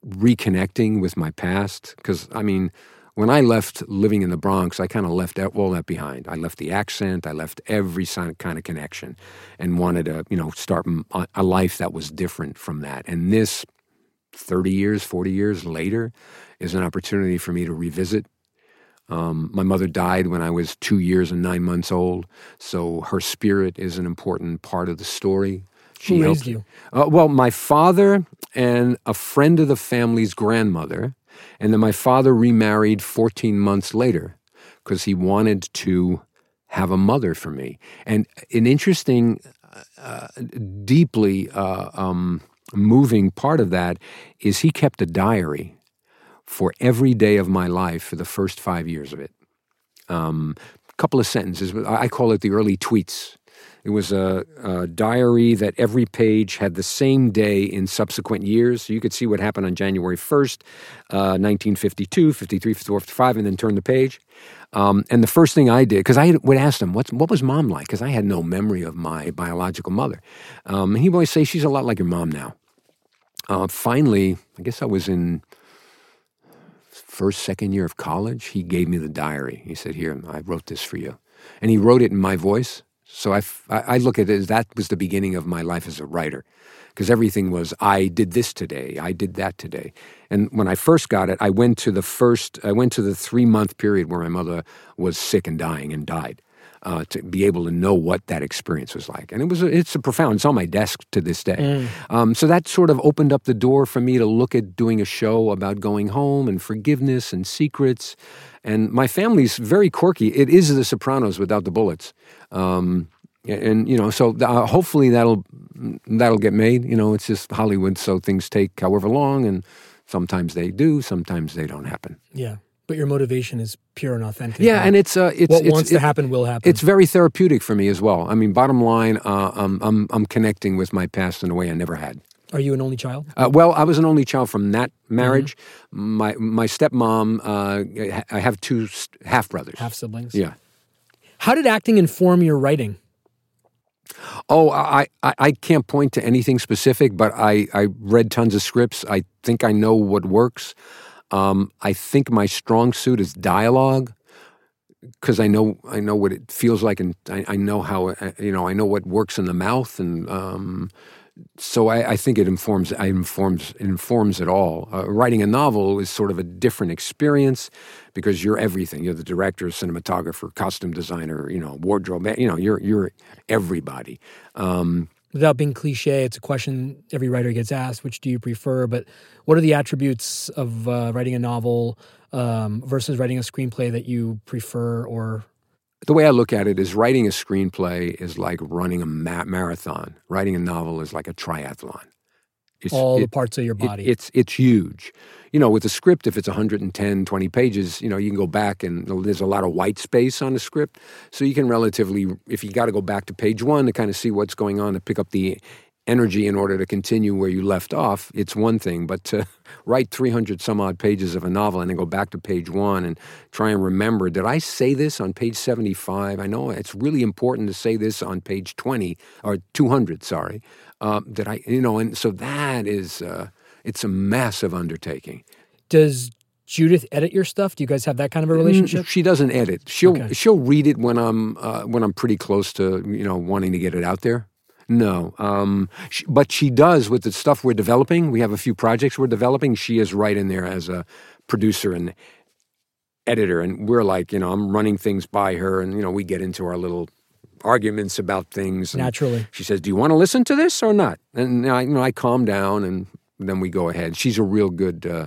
reconnecting with my past. Because, I mean, when I left living in the Bronx, I kind of left all that behind. I left the accent, I left every kind of connection, and wanted to, you know, start a life that was different from that. And this, 30 years, 40 years later, is an opportunity for me to revisit. Um, my mother died when I was two years and nine months old, so her spirit is an important part of the story. She Who raised you? Uh, well, my father and a friend of the family's grandmother, and then my father remarried 14 months later because he wanted to have a mother for me. And an interesting, uh, deeply uh, um, moving part of that is he kept a diary for every day of my life for the first five years of it. A um, couple of sentences. I call it the early tweets. It was a, a, diary that every page had the same day in subsequent years. So you could see what happened on January 1st, uh, 1952, 53, 54, 55, and then turn the page. Um, and the first thing I did, because I would ask him, What's, what was mom like? Because I had no memory of my biological mother. Um, he would always say, She's a lot like your mom now. Uh, finally, I guess I was in first, second year of college. He gave me the diary. He said, Here, I wrote this for you. And he wrote it in my voice. So I, I look at it as that was the beginning of my life as a writer because everything was I did this today, I did that today. And when I first got it, I went to the first, I went to the three month period where my mother was sick and dying and died. Uh, to be able to know what that experience was like, and it was a, it's a profound. It's on my desk to this day. Mm. Um, so that sort of opened up the door for me to look at doing a show about going home and forgiveness and secrets, and my family's very quirky. It is The Sopranos without the bullets. Um, and you know, so uh, hopefully that'll that'll get made. You know, it's just Hollywood, so things take however long, and sometimes they do, sometimes they don't happen. Yeah, but your motivation is pure and authentic. Yeah, and it's uh, it's what it's, wants it, to happen will happen. It's very therapeutic for me as well. I mean, bottom line, uh, I'm I'm I'm connecting with my past in a way I never had. Are you an only child? Uh, well, I was an only child from that marriage. Mm-hmm. My my stepmom, uh, I have two half brothers, half siblings. Yeah. How did acting inform your writing? Oh, I, I, I, can't point to anything specific, but I, I read tons of scripts. I think I know what works. Um, I think my strong suit is dialogue because I know I know what it feels like, and I, I know how uh, you know I know what works in the mouth, and um, so I, I, think it informs. I informs it informs it all. Uh, writing a novel is sort of a different experience because you're everything. You're the director, cinematographer, costume designer. You know, wardrobe. You know, you're you're everybody. Um, Without being cliche, it's a question every writer gets asked: Which do you prefer? But what are the attributes of uh, writing a novel um, versus writing a screenplay that you prefer or the way I look at it is writing a screenplay is like running a ma- marathon. Writing a novel is like a triathlon. It's, All it, the parts of your body. It, it's it's huge. You know, with a script, if it's 110, 20 pages, you know, you can go back and there's a lot of white space on the script. So you can relatively, if you got to go back to page one to kind of see what's going on, to pick up the energy in order to continue where you left off, it's one thing. But to write 300 some odd pages of a novel and then go back to page one and try and remember, did I say this on page 75? I know it's really important to say this on page 20 or 200, sorry. Uh, that I, you know, and so that is, uh, it's a massive undertaking. Does Judith edit your stuff? Do you guys have that kind of a relationship? She doesn't edit. She'll okay. she'll read it when I'm uh, when I'm pretty close to you know wanting to get it out there. No, um, she, but she does with the stuff we're developing. We have a few projects we're developing. She is right in there as a producer and editor, and we're like, you know, I'm running things by her, and you know, we get into our little arguments about things. Naturally, she says, "Do you want to listen to this or not?" And I, you know, I calm down, and then we go ahead. She's a real good uh,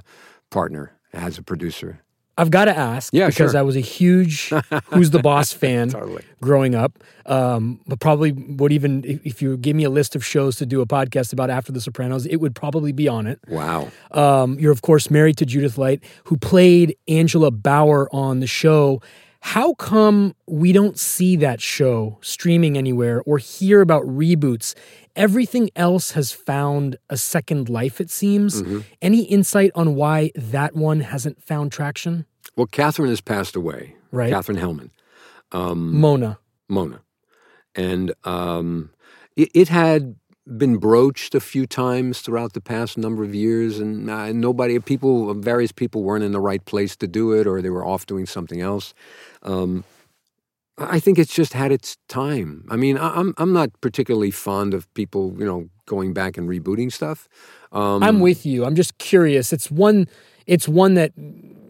partner as a producer. I've got to ask yeah, because sure. I was a huge Who's the Boss fan totally. growing up. Um, but probably would even if you give me a list of shows to do a podcast about after The Sopranos, it would probably be on it. Wow. Um, you're of course married to Judith Light, who played Angela Bower on the show. How come we don't see that show streaming anywhere or hear about reboots? Everything else has found a second life, it seems. Mm-hmm. Any insight on why that one hasn't found traction? Well, Katherine has passed away. Right. Katherine Helmond. Um, Mona. Mona. And um, it, it, had been broached a few times throughout the past number of years, and uh, nobody, people, various people weren't in the right place to do it, or they were off doing something else. Um, I think it's just had its time. I mean, I'm I'm not particularly fond of people, you know, going back and rebooting stuff. Um, I'm with you. I'm just curious. It's one. It's one that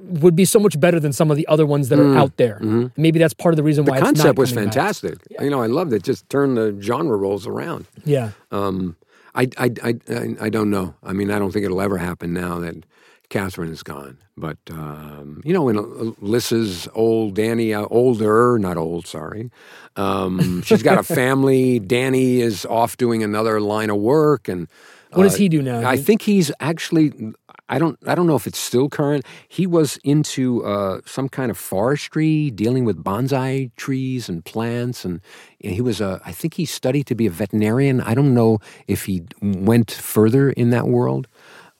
would be so much better than some of the other ones that mm, are out there. Mm-hmm. Maybe that's part of the reason the why the concept was fantastic. Yeah. You know, I loved it. Just turned the genre roles around. Yeah. Um, I, I, I, I, don't know. I mean, I don't think it'll ever happen now that Katherine is gone. But, um, you know, when Alyssa's old, Danny, uh, older, not old, sorry, um, she's got a family. Danny is off doing another line of work. And what does uh, he do now? I think he's actually. I don't. I don't know if it's still current. He was into uh, some kind of forestry, dealing with bonsai trees and plants, and, and he was a. I think he studied to be a veterinarian. I don't know if he went further in that world.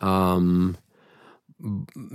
Um,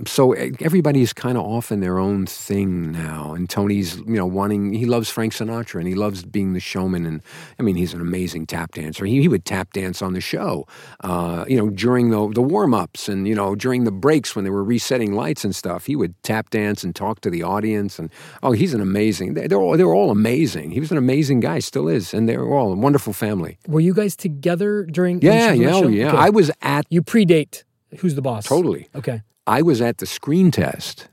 so everybody's kind of off in their own thing now and tony's you know wanting he loves frank sinatra and he loves being the showman and i mean he's an amazing tap dancer. He, he would tap dance on the show uh, you know during the, the warm-ups and you know during the breaks when they were resetting lights and stuff. He would tap dance and talk to the audience and oh he's an amazing they're all, they're all amazing. He was an amazing guy still is and they're all a wonderful family. Were you guys together during yeah yeah oh, yeah. Okay. i was at you predate who's the boss. Totally. Okay I was at the screen test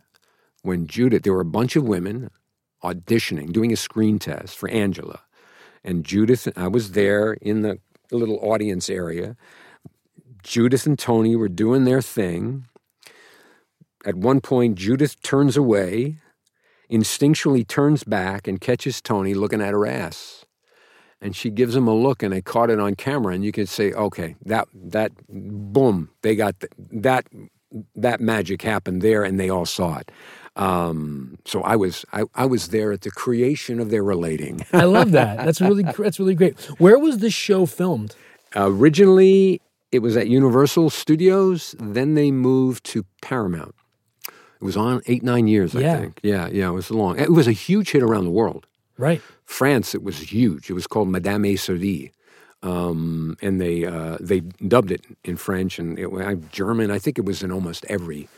when Judith, there were a bunch of women auditioning, doing a screen test for Angela. And Judith, I was there in the little audience area. Judith and Tony were doing their thing. At one point, Judith turns away, instinctually turns back, and catches Tony looking at her ass. And she gives him a look, and I caught it on camera. And you can say, okay, that, that, boom, they got the, that that magic happened there, and they all saw it. Um, so I was I, I, was there at the creation of their relating. I love that. That's really that's really great. Where was this show filmed? Uh, originally, it was at Universal Studios. Then they moved to Paramount. It was on eight nine years, yeah. I think. Yeah, yeah. It was long. It was a huge hit around the world. Right. France, it was huge. It was called Madame est servie. Um, and they uh, they dubbed it in French and it, German. I think it was in almost every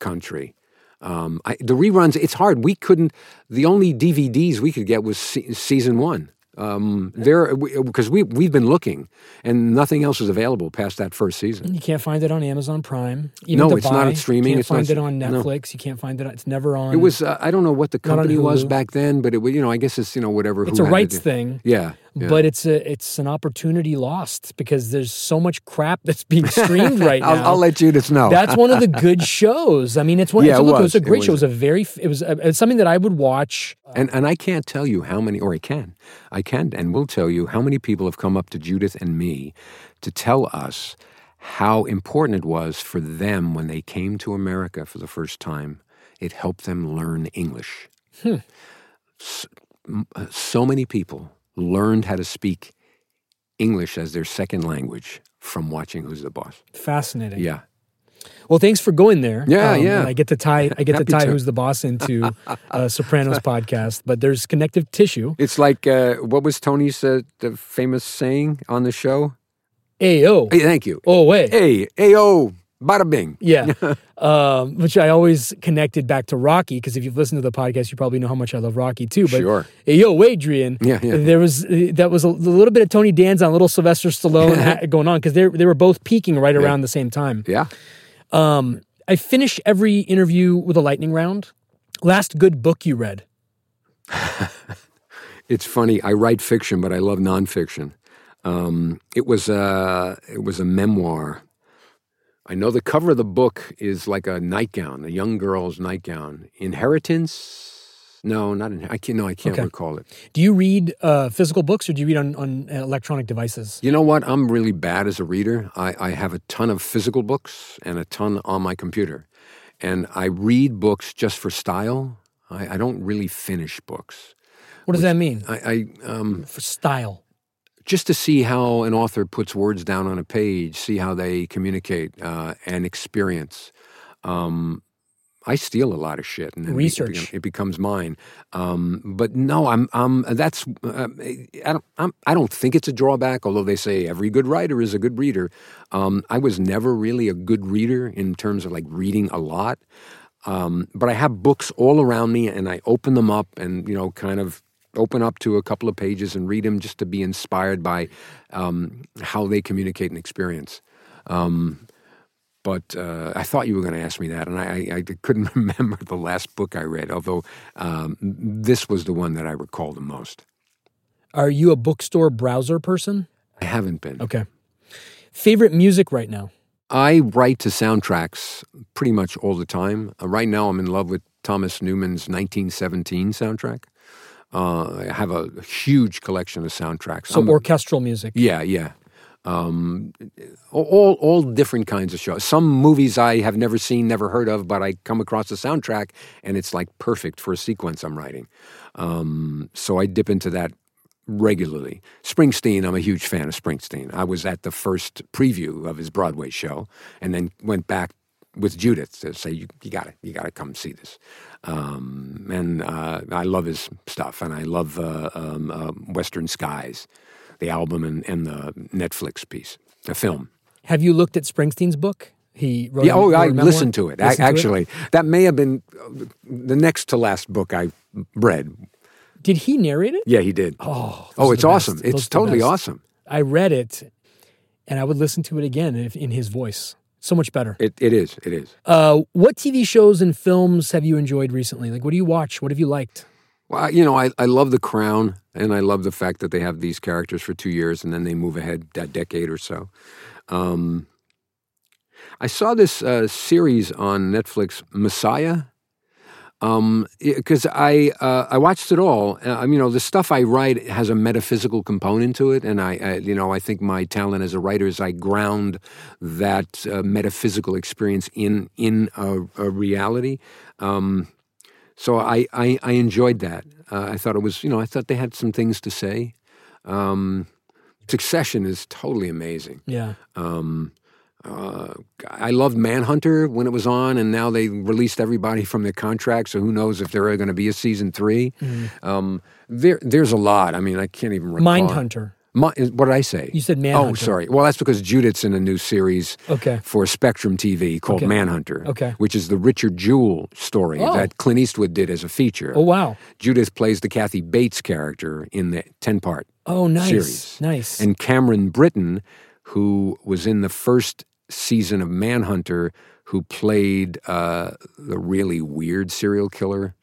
country. Um, I, the reruns, it's hard. We couldn't. The only DVDs we could get was se- season one. Um, there, because we we've been looking, and nothing else is available past that first season. You can't find it on Amazon Prime. No, to it's not buy. streaming. You can't It's not find it s- on no. Netflix. You can't find it. On, it's never on. It was uh, I don't know what the company was back then, but it was you know I guess it's you know whatever. It's a rights it. thing. Yeah, yeah. But it's a it's an opportunity lost because there's so much crap that's being streamed right now. I'll, I'll let Judith know. That's one of the good shows. I mean, it's one. Yeah, it's, it look, it was. was a It great was. show. It was a very. It was. A, it's something that I would watch. Uh, and and I can't tell you how many, or I can, I can, and will tell you how many people have come up to Judith and me to tell us how important it was for them when they came to America for the first time. It helped them learn English. Hmm. S- m- uh, So many people learned how to speak English as their second language from watching Who's the Boss. Fascinating. Yeah. Well, thanks for going there. Yeah, yeah. I get to tie. I get to tie to. who's the boss into uh, Sopranos podcast, but there's connective tissue. It's like, uh, what was Tony's uh, the famous saying on the show? Ayo. Hey, thank you. Oh wait. Hey, ayo, bada bing. Yeah, um, which I always connected back to Rocky because if you've listened to the podcast, you probably know how much I love Rocky too. But Sure. hey, yo, Adrian, Yeah, yeah. there was uh, that was a, little bit of Tony Danza, a little Sylvester Stallone going on because they they were both peaking right around the same time. Yeah. Um, I finish every interview with a lightning round. Last good book you read? It's funny. I write fiction, but I love nonfiction. Um, it was a it was a memoir. I know the cover of the book is like a nightgown, a young girl's nightgown. Inheritance? No, not in. I can't. No, I can't Okay. recall it. Do you read uh, physical books or do you read on, on uh, electronic devices? You know what? I'm really bad as a reader. I, I have a ton of physical books and a ton on my computer, and I read books just for style. I, I don't really finish books. What does that mean I, I um, for style? Just to see how an author puts words down on a page, see how they communicate uh, and experience. Um, I steal a lot of shit, and then it- Research. It, becomes mine. Um, but no, I'm. I'm. That's. Uh, I don't. I'm, I don't think it's a drawback. Although they say every good writer is a good reader. Um, I was never really a good reader in terms of like reading a lot. Um, but I have books all around me, and I open them up, and you know, kind of open up to a couple of pages and read them just to be inspired by um, how they communicate and experience. Um, but uh, I thought you were going to ask me that, and I, I, I couldn't remember the last book I read. Although um, this was the one that I recall the most. Are you a bookstore browser person? I haven't been. Okay. Favorite music right now? I write to soundtracks pretty much all the time. Uh, right now, I'm in love with Thomas Newman's 1917 soundtrack. Uh, I have a huge collection of soundtracks. So I'm- orchestral music. Yeah, yeah. Um, all all different kinds of shows. Some movies I have never seen, never heard of, but I come across the soundtrack and it's like perfect for a sequence I'm writing. Um, so I dip into that regularly. Springsteen, I'm a huge fan of Springsteen. I was at the first preview of his Broadway show, and then went back with Judith to say you, you got to you got to come see this. Um, and uh, I love his stuff, and I love uh, um, uh, Western Skies, the album and, and the Netflix piece, the film. Have you looked at Springsteen's book? He wrote. Yeah, oh, wrote I listened to it. Listened to it? actually, that may have been uh, the next to last book I read. Did he narrate it? Yeah, he did. Oh, oh, it's awesome. It's totally awesome. I read it, and I would listen to it again if, in his voice. So much better. It, it is. It is. Uh, what TV shows and films have you enjoyed recently? Like, what do you watch? What have you liked? Well, you know, I, I love The Crown, and I love the fact that they have these characters for two years and then they move ahead a decade or so. Um, I saw this uh, series on Netflix, Messiah, because I uh, I watched it all. Uh, you know, the stuff I write has a metaphysical component to it, and I, I you know I think my talent as a writer is I ground that uh, metaphysical experience in in a, a reality. Um, so I, I, I enjoyed that. Uh, I thought it was, you know, I thought they had some things to say. Um, Succession is totally amazing. Yeah. Um, uh, I loved Manhunter when it was on, and now they released everybody from their contract. So who knows if there are going to be a season 3 Um, there, there's a lot. I mean, I can't even recall. Mindhunter. Ma- what did I say? You said Manhunter. Oh, sorry. Well, that's because Judith's in a new series Okay. for Spectrum TV called Okay. Manhunter, Okay. which is the Richard Jewell story Oh. that Clint Eastwood did as a feature. Oh wow. Judith plays the Kathy Bates character in the 10 part Oh nice. series. Nice. And Cameron Britton, who was in the first season of Manhunter, who played uh, the really weird serial killer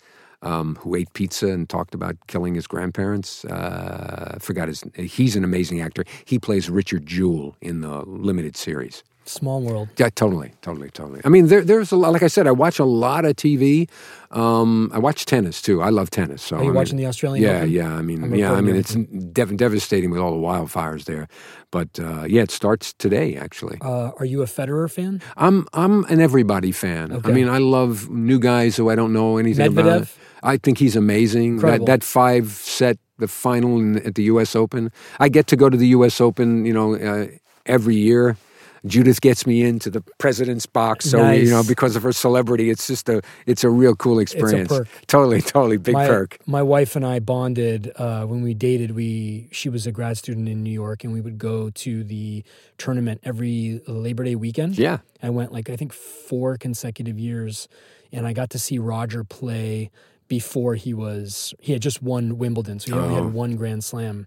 um, who ate pizza and talked about killing his grandparents. Uh, forgot his. He's an amazing actor. He plays Richard Jewell in the limited series. Small world. Yeah, totally, totally, totally. I mean, there, there's a lot. Like I said, I watch a lot of TV. Um, I watch tennis too. I love tennis. So Are you I mean- watching the Australian Yeah, Open? yeah. I mean, I'm yeah. I mean, it's dev- devastating with all the wildfires there. But uh, yeah, it starts today. Actually, Uh, are you a Federer fan? I'm I'm an everybody fan. I mean, I love new guys who I don't know anything about. I think he's amazing. That that five set, the final in, at the U.S. Open. I get to go to the U.S. Open, you know, uh, every year. Judith gets me into the president's box, so Nice. you know, because of her celebrity, it's just a it's a real cool experience. Totally, totally big my, perk. My wife and I bonded uh, when we dated. We she was a grad student in New York, and we would go to the tournament every Labor Day weekend. Yeah, I went like I think four consecutive years, and I got to see Roger play before he was he had just won Wimbledon, so he only Oh. had one Grand Slam,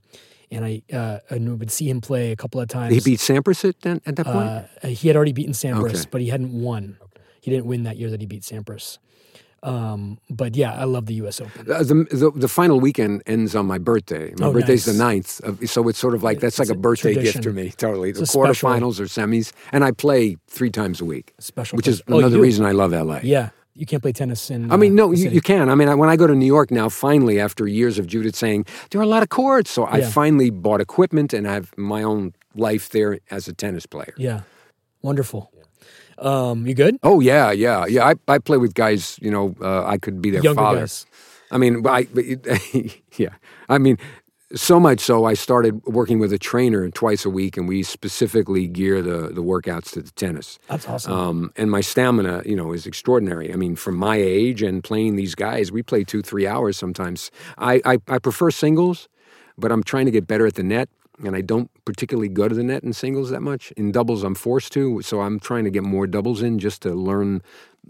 and I uh, and would see him play a couple of times. he beat Sampras at, that- at that point. Uh, he had already beaten Sampras, Okay. but he hadn't won. He didn't win that year that he beat Sampras. Um, but yeah, I love the U.S. Open. Uh, the, the the final weekend ends on my birthday. My Oh, birthday's nice. the 9th, of, so it's sort of like that's like a a birthday gift to me. Totally, the a special- quarterfinals or semis, and I play three times a week, Special, which is place. Oh, you another do? reason I love LA. Yeah, you can't play tennis in. I mean, uh, no, you, you can. I mean, I, when I go to New York now, finally, after years of Judith saying there are a lot of courts, so I finally bought equipment and I have my own life there as a tennis player. Yeah, wonderful. Um, you good? Oh yeah, yeah, yeah. I, I play with guys. You know, uh, I could be their Younger father. guys. I mean, I, yeah. I mean, so much so I started working with a trainer twice a week, and we specifically gear the the workouts to the tennis. That's awesome. Um, and my stamina, you know, is extraordinary. I mean, from my age and playing these guys, we play two, three hours sometimes. I, I, I prefer singles, but I'm trying to get better at the net, and I don't particularly go to the net in singles that much. In doubles, I'm forced to, so I'm trying to get more doubles in just to learn,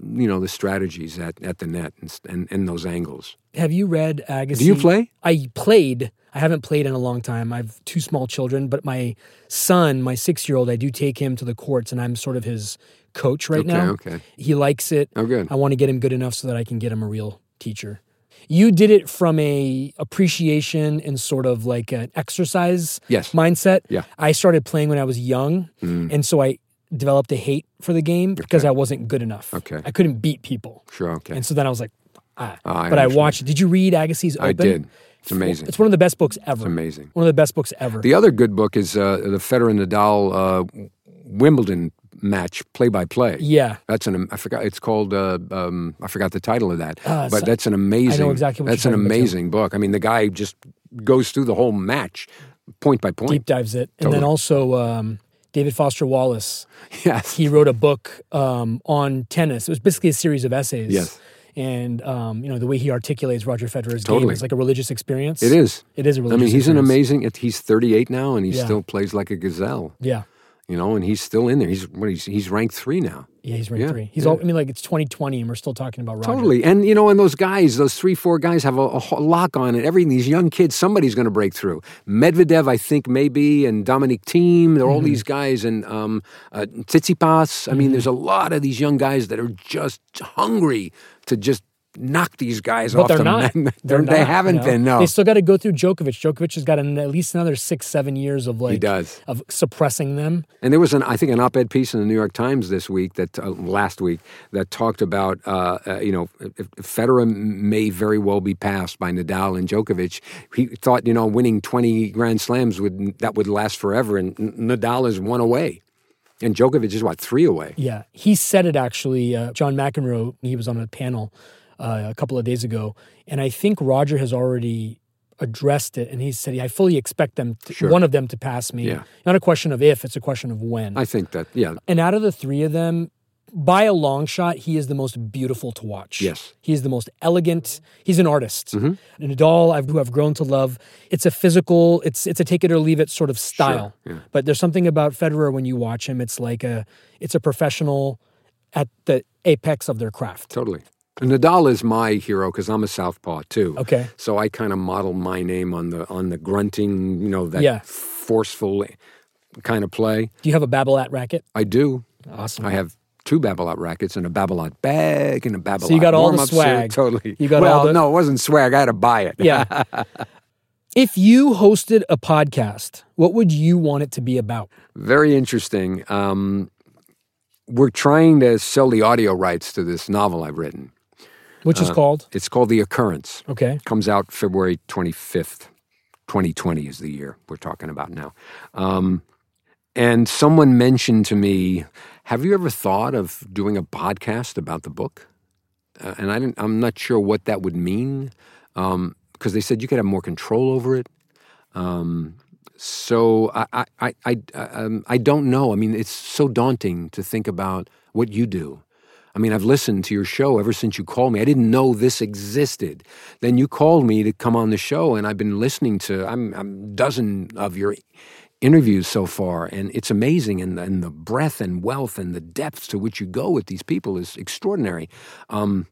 you know, the strategies at, at the net and, and, and those angles. Have you read Agassi? Do you play? I played. I haven't played in a long time. I have two small children, but my son, my six year old, I do take him to the courts, and I'm sort of his coach right now. Okay, now. okay. He likes it. Oh, good. I want to get him good enough so that I can get him a real teacher. You did it from a appreciation and sort of like an exercise Yes. mindset. Yeah. Mm. I started playing when I was young, and so I developed a hate for the game because I wasn't good enough. Okay. I couldn't beat people. Sure, okay. And so then I was like, ah. Ah, I but I understand. watched. Did you read Agassi's Open? I did. It's amazing. It's one of the best books ever. amazing. One of the best books ever. The other good book is uh, the Federer Nadal uh, Wimbledon match play by play. yeah. That's an I forgot it's called uh, um, I forgot the title of that, Uh, but so- that's an amazing. exactly what that's you're an talking about, amazing book. I mean, the guy just goes through the whole match, point by point. Deep dives it. And then also um, David Foster Wallace. Yes, He wrote a book um, on tennis. It was basically a series of essays. Yes. And um, you know the way he articulates Roger Federer's game is like a religious experience. it is. It is a I religious. I mean, he's an amazing. He's 38 now, and he Yeah. still plays like a gazelle. Yeah. You know, and he's still in there. He's what? He's he's ranked three now. Yeah, he's ranked Yeah, three. He's yeah. all. I mean, like it's 2020, and we're still talking about Roger. Totally, and you know, and those guys, those three, four guys, have a, a lock on it. Everything. These young kids, somebody's going to break through. Medvedev, I think, maybe, and Dominic Thiem. They're all Mm-hmm. these guys, and um, uh, Tsitsipas. I mean, there's a lot of these young guys that are just hungry to just knock these guys But off. they're the not. They're they not, haven't you know? been. No, They still got to go through Djokovic. Djokovic has got an, at least another six, seven years of like he does. of suppressing them. And there was an, I think, an op-ed piece in the New York Times this week that uh, last week that talked about, uh, uh, you know, Federer may very well be passed by Nadal and Djokovic. He thought, you know, winning twenty Grand Slams would that would last forever, and Nadal is one away, and Djokovic is what three away. Yeah, he said it actually. Uh, John McEnroe, he was on a panel uh, a couple of days ago, and I think Roger has already addressed it, and he said, "I fully expect them, to, Sure. one of them, to pass me. Yeah. Not a question of if; it's a question of when." I think that, yeah, and out of the three of them, by a long shot, he is the most beautiful to watch. Yes. He is the most elegant. He's an artist. And Nadal, I've, who I've grown to love, it's a physical, it's it's a take it or leave it sort of style. yeah. But there's something about Federer when you watch him, it's like a, it's a professional at the apex of their craft. Totally. Nadal is my hero because I'm a southpaw too. Okay. So I kind of model my name on the on the grunting, you know, that Yeah. forceful kind of play. Do you have a Babolat racket? I do. Awesome. I have two Babolat rackets and a Babolat bag and a Babolat So you got all the warm-up suit. swag. Totally. You got well, all the- no, it wasn't swag. I had to buy it. Yeah. if you hosted a podcast, what would you want it to be about? Very interesting. Um, we're trying to sell the audio rights to this novel I've written. Which is called? It's called The Occurrence. Okay. comes out February 25th. 2020 is the year we're talking about now. Um, and someone mentioned to me, "Have you ever thought of doing a podcast about the book?" Uh, and I didn't. I'm not sure what that would mean because they said you could have more control over it. Um, so I, I, I, I, um, I don't know. I mean, it's so daunting to think about what you do. I mean, I've listened to your show ever since you called me. I didn't know this existed. Then you called me to come on the show, and I've been listening to I'm, I'm dozen of your interviews so far, and it's amazing. And, and the breadth and wealth and the depths to which you go with these people is extraordinary. Um,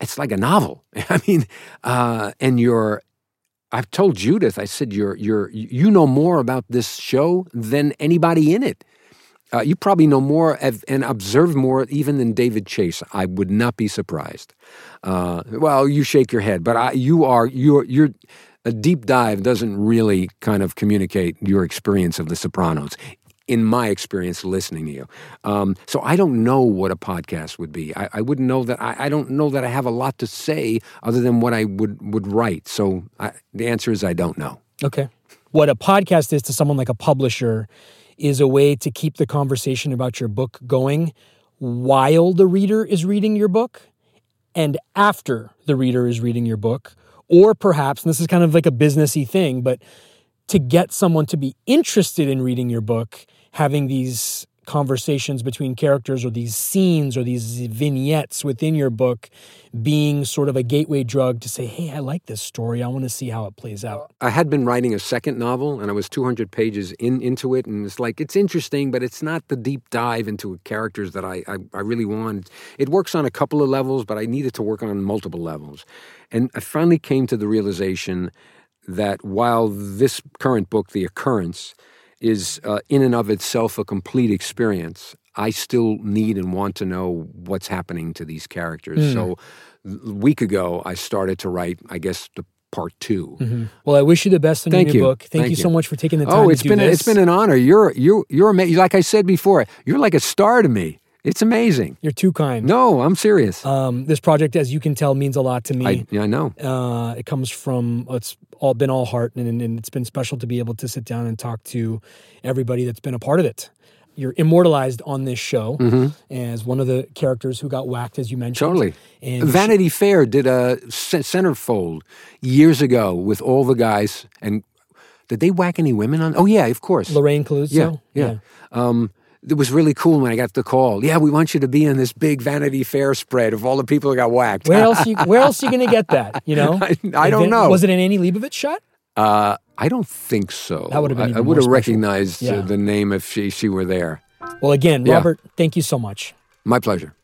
it's like a novel. I mean, uh, and you're. I've told Judith. I said you're you're you know more about this show than anybody in it. Uh, you probably know more of, and observe more even than David Chase. I would not be surprised. Uh, well, you shake your head, but I, you are you're you're a deep dive doesn't really kind of communicate your experience of The Sopranos. In my experience, listening to you, um, so I don't know what a podcast would be. I, I wouldn't know that. I, I don't know that I have a lot to say other than what I would would write. So the answer is I don't know. Okay. What a podcast is to someone like a publisher is a way to keep the conversation about your book going while the reader is reading your book and after the reader is reading your book. Or perhaps, and this is kind of like a businessy thing, but to get someone to be interested in reading your book, having these conversations between characters or these scenes or these vignettes within your book being sort of a gateway drug to say, hey, I like this story. I want to see how it plays out. I had been writing a second novel, and I was 200 pages in into it, and it's like it's interesting, but it's not the deep dive into characters that I I, I really want. It works on a couple of levels, but I needed to work on multiple levels, and I finally came to the realization that while this current book, The Occurrence, is uh, in and of itself a complete experience. I still need and want to know what's happening to these characters. So, a week ago, I started to write, I guess, the part 2 Well, I wish you the best in Thank your new you. book. Thank, Thank you so much for taking the time Oh, to it's do been a, it's been an honor. You're you're you're amazing. Like I said before, you're like a star to me. It's amazing. You're too kind. No, I'm serious. Um, this project, as you can tell, means a lot to me. I yeah, I know. uh, it comes from it's all been all heart, and, and it's been special to be able to sit down and talk to everybody that's been a part of it. You're immortalized on this show as one of the characters who got whacked, as you mentioned. Mm-hmm. Totally. And Vanity Fair did a centerfold years ago with all the guys, and did they whack any women on? Oh yeah, of course. Lorraine Calluzzo. Yeah, yeah. Um, it was really cool when I got the call. Yeah, we want you to be in this big Vanity Fair spread of all the people who got whacked. Where else? You, where else are you going to get that? You know? I- I don't know. Was it an Annie Leibovitz shot? Uh, I don't think so. That would have been I, I would have recognized Yeah. uh, the name if she, she were there. Well, again, Yeah. Robert, thank you so much. My pleasure.